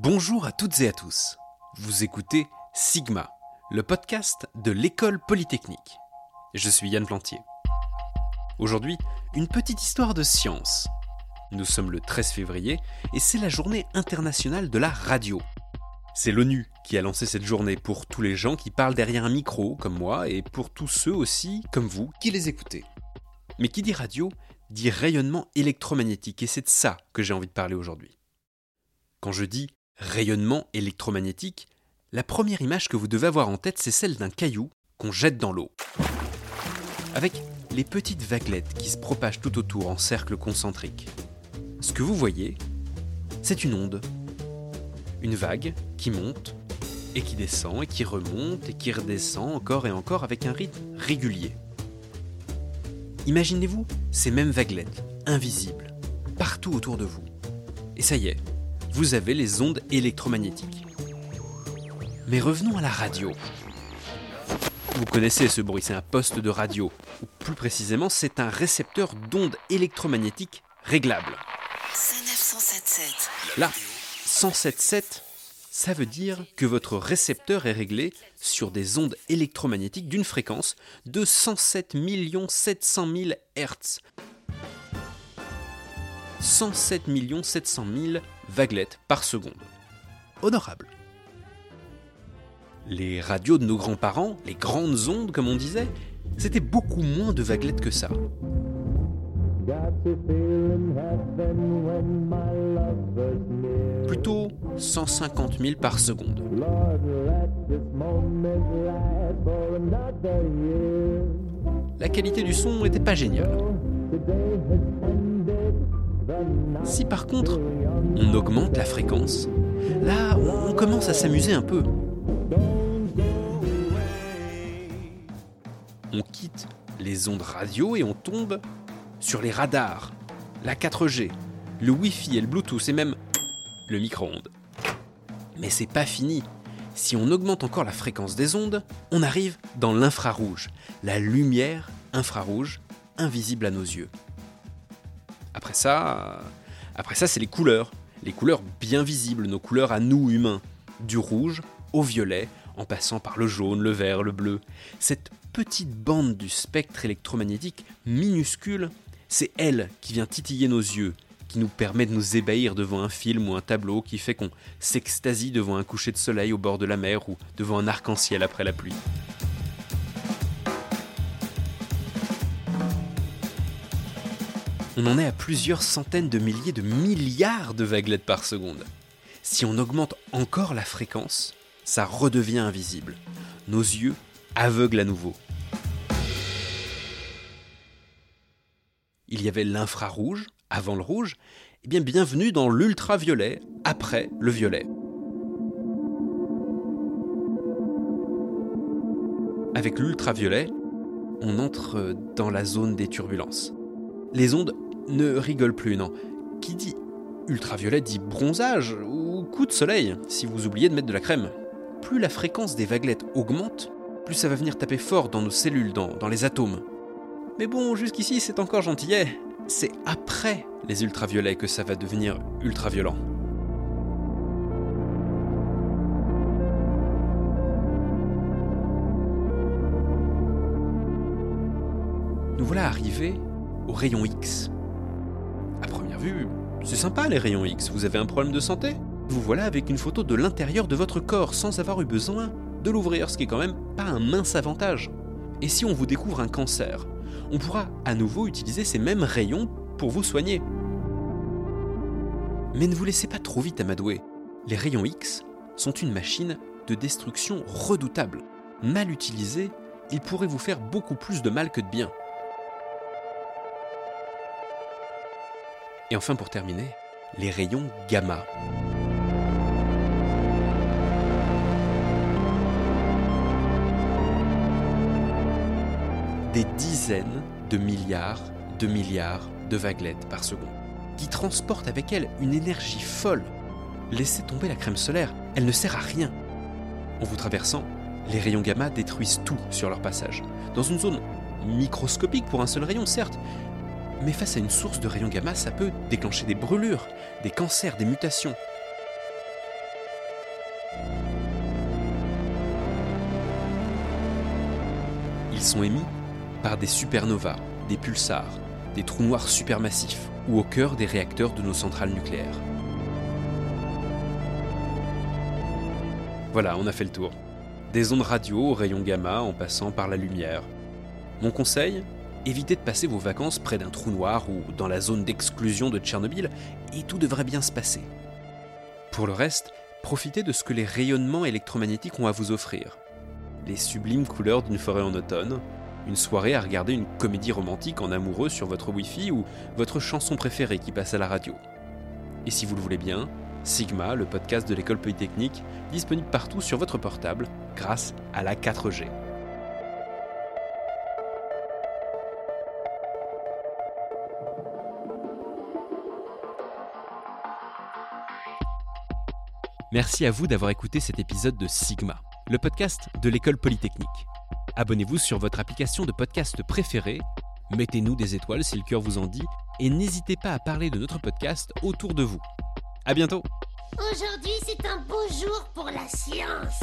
Bonjour à toutes et à tous. Vous écoutez Sigma, le podcast de l'école polytechnique. Je suis Yann Plantier. Aujourd'hui, une petite histoire de science. Nous sommes le 13 février et c'est la journée internationale de la radio. C'est l'ONU qui a lancé cette journée pour tous les gens qui parlent derrière un micro, comme moi, et pour tous ceux aussi, comme vous, qui les écoutez. Mais qui dit radio dit rayonnement électromagnétique, et c'est de ça que j'ai envie de parler aujourd'hui. Quand je dis rayonnement électromagnétique, la première image que vous devez avoir en tête, c'est celle d'un caillou qu'on jette dans l'eau. Avec les petites vaguelettes qui se propagent tout autour en cercle concentrique. Ce que vous voyez, c'est une onde. Une vague qui monte et qui descend et qui remonte et qui redescend encore et encore avec un rythme régulier. Imaginez-vous ces mêmes vaguelettes, invisibles, partout autour de vous. Et ça y est, vous avez les ondes électromagnétiques. Mais revenons à la radio. Vous connaissez ce bruit, c'est un poste de radio, ou plus précisément, c'est un récepteur d'ondes électromagnétiques réglables. Là, 107.7, ça veut dire que votre récepteur est réglé sur des ondes électromagnétiques d'une fréquence de 107 700 000 Hz. 107 700 000 vaguelettes par seconde. Honorable. Les radios de nos grands-parents, les grandes ondes comme on disait, c'était beaucoup moins de vaguelettes que ça. Plutôt 150 000 par seconde. La qualité du son n'était pas géniale. Si par contre on augmente la fréquence, là on commence à s'amuser un peu. On quitte les ondes radio et on tombe sur les radars, la 4G, le Wi-Fi et le Bluetooth et même le micro-ondes. Mais c'est pas fini. Si on augmente encore la fréquence des ondes, on arrive dans l'infrarouge, la lumière infrarouge invisible à nos yeux. Après ça, après ça, c'est les couleurs. Les couleurs bien visibles, nos couleurs à nous humains. Du rouge au violet, en passant par le jaune, le vert, le bleu. Cette petite bande du spectre électromagnétique minuscule, c'est elle qui vient titiller nos yeux, qui nous permet de nous ébahir devant un film ou un tableau, qui fait qu'on s'extasie devant un coucher de soleil au bord de la mer ou devant un arc-en-ciel après la pluie. On en est à plusieurs centaines de milliers de milliards de vaguelettes par seconde. Si on augmente encore la fréquence, ça redevient invisible. Nos yeux aveuglent à nouveau. Il y avait l'infrarouge, avant le rouge, et eh bien bienvenue dans l'ultraviolet, après le violet. Avec l'ultraviolet, on entre dans la zone des turbulences. Les ondes ne rigolent plus, non. Qui dit ultraviolet dit bronzage ou coup de soleil, si vous oubliez de mettre de la crème. Plus la fréquence des vaguelettes augmente, plus ça va venir taper fort dans nos cellules, dans, les atomes. Mais bon, jusqu'ici c'est encore gentillet. C'est après les ultraviolets que ça va devenir ultraviolent. Nous voilà arrivés au rayon X. À première vue, c'est sympa les rayons X, vous avez un problème de santé? Vous voilà avec une photo de l'intérieur de votre corps sans avoir eu besoin de l'ouvrir, ce qui est quand même pas un mince avantage. Et si on vous découvre un cancer, on pourra à nouveau utiliser ces mêmes rayons pour vous soigner. Mais ne vous laissez pas trop vite amadouer. Les rayons X sont une machine de destruction redoutable. Mal utilisés, ils pourraient vous faire beaucoup plus de mal que de bien. Et enfin pour terminer, les rayons gamma. Des dizaines de milliards de milliards de vaguelettes par seconde, qui transportent avec elles une énergie folle. Laissez tomber la crème solaire, elle ne sert à rien. En vous traversant, les rayons gamma détruisent tout sur leur passage. Dans une zone microscopique pour un seul rayon, certes, mais face à une source de rayons gamma, ça peut déclencher des brûlures, des cancers, des mutations. Ils sont émis par des supernovas, des pulsars, des trous noirs supermassifs ou au cœur des réacteurs de nos centrales nucléaires. Voilà, on a fait le tour. Des ondes radio aux rayons gamma en passant par la lumière. Mon conseil Évitez de passer vos vacances près d'un trou noir ou dans la zone d'exclusion de Tchernobyl et tout devrait bien se passer. Pour le reste, profitez de ce que les rayonnements électromagnétiques ont à vous offrir. Les sublimes couleurs d'une forêt en automne, une soirée à regarder une comédie romantique en amoureux sur votre Wi-Fi ou votre chanson préférée qui passe à la radio. Et si vous le voulez bien, Sigma, le podcast de l'école polytechnique, disponible partout sur votre portable grâce à la 4G. Merci à vous d'avoir écouté cet épisode de Sigma, le podcast de l'école polytechnique. Abonnez-vous sur votre application de podcast préférée, mettez-nous des étoiles si le cœur vous en dit, et n'hésitez pas à parler de notre podcast autour de vous. À bientôt Aujourd'hui, c'est un beau jour pour la science.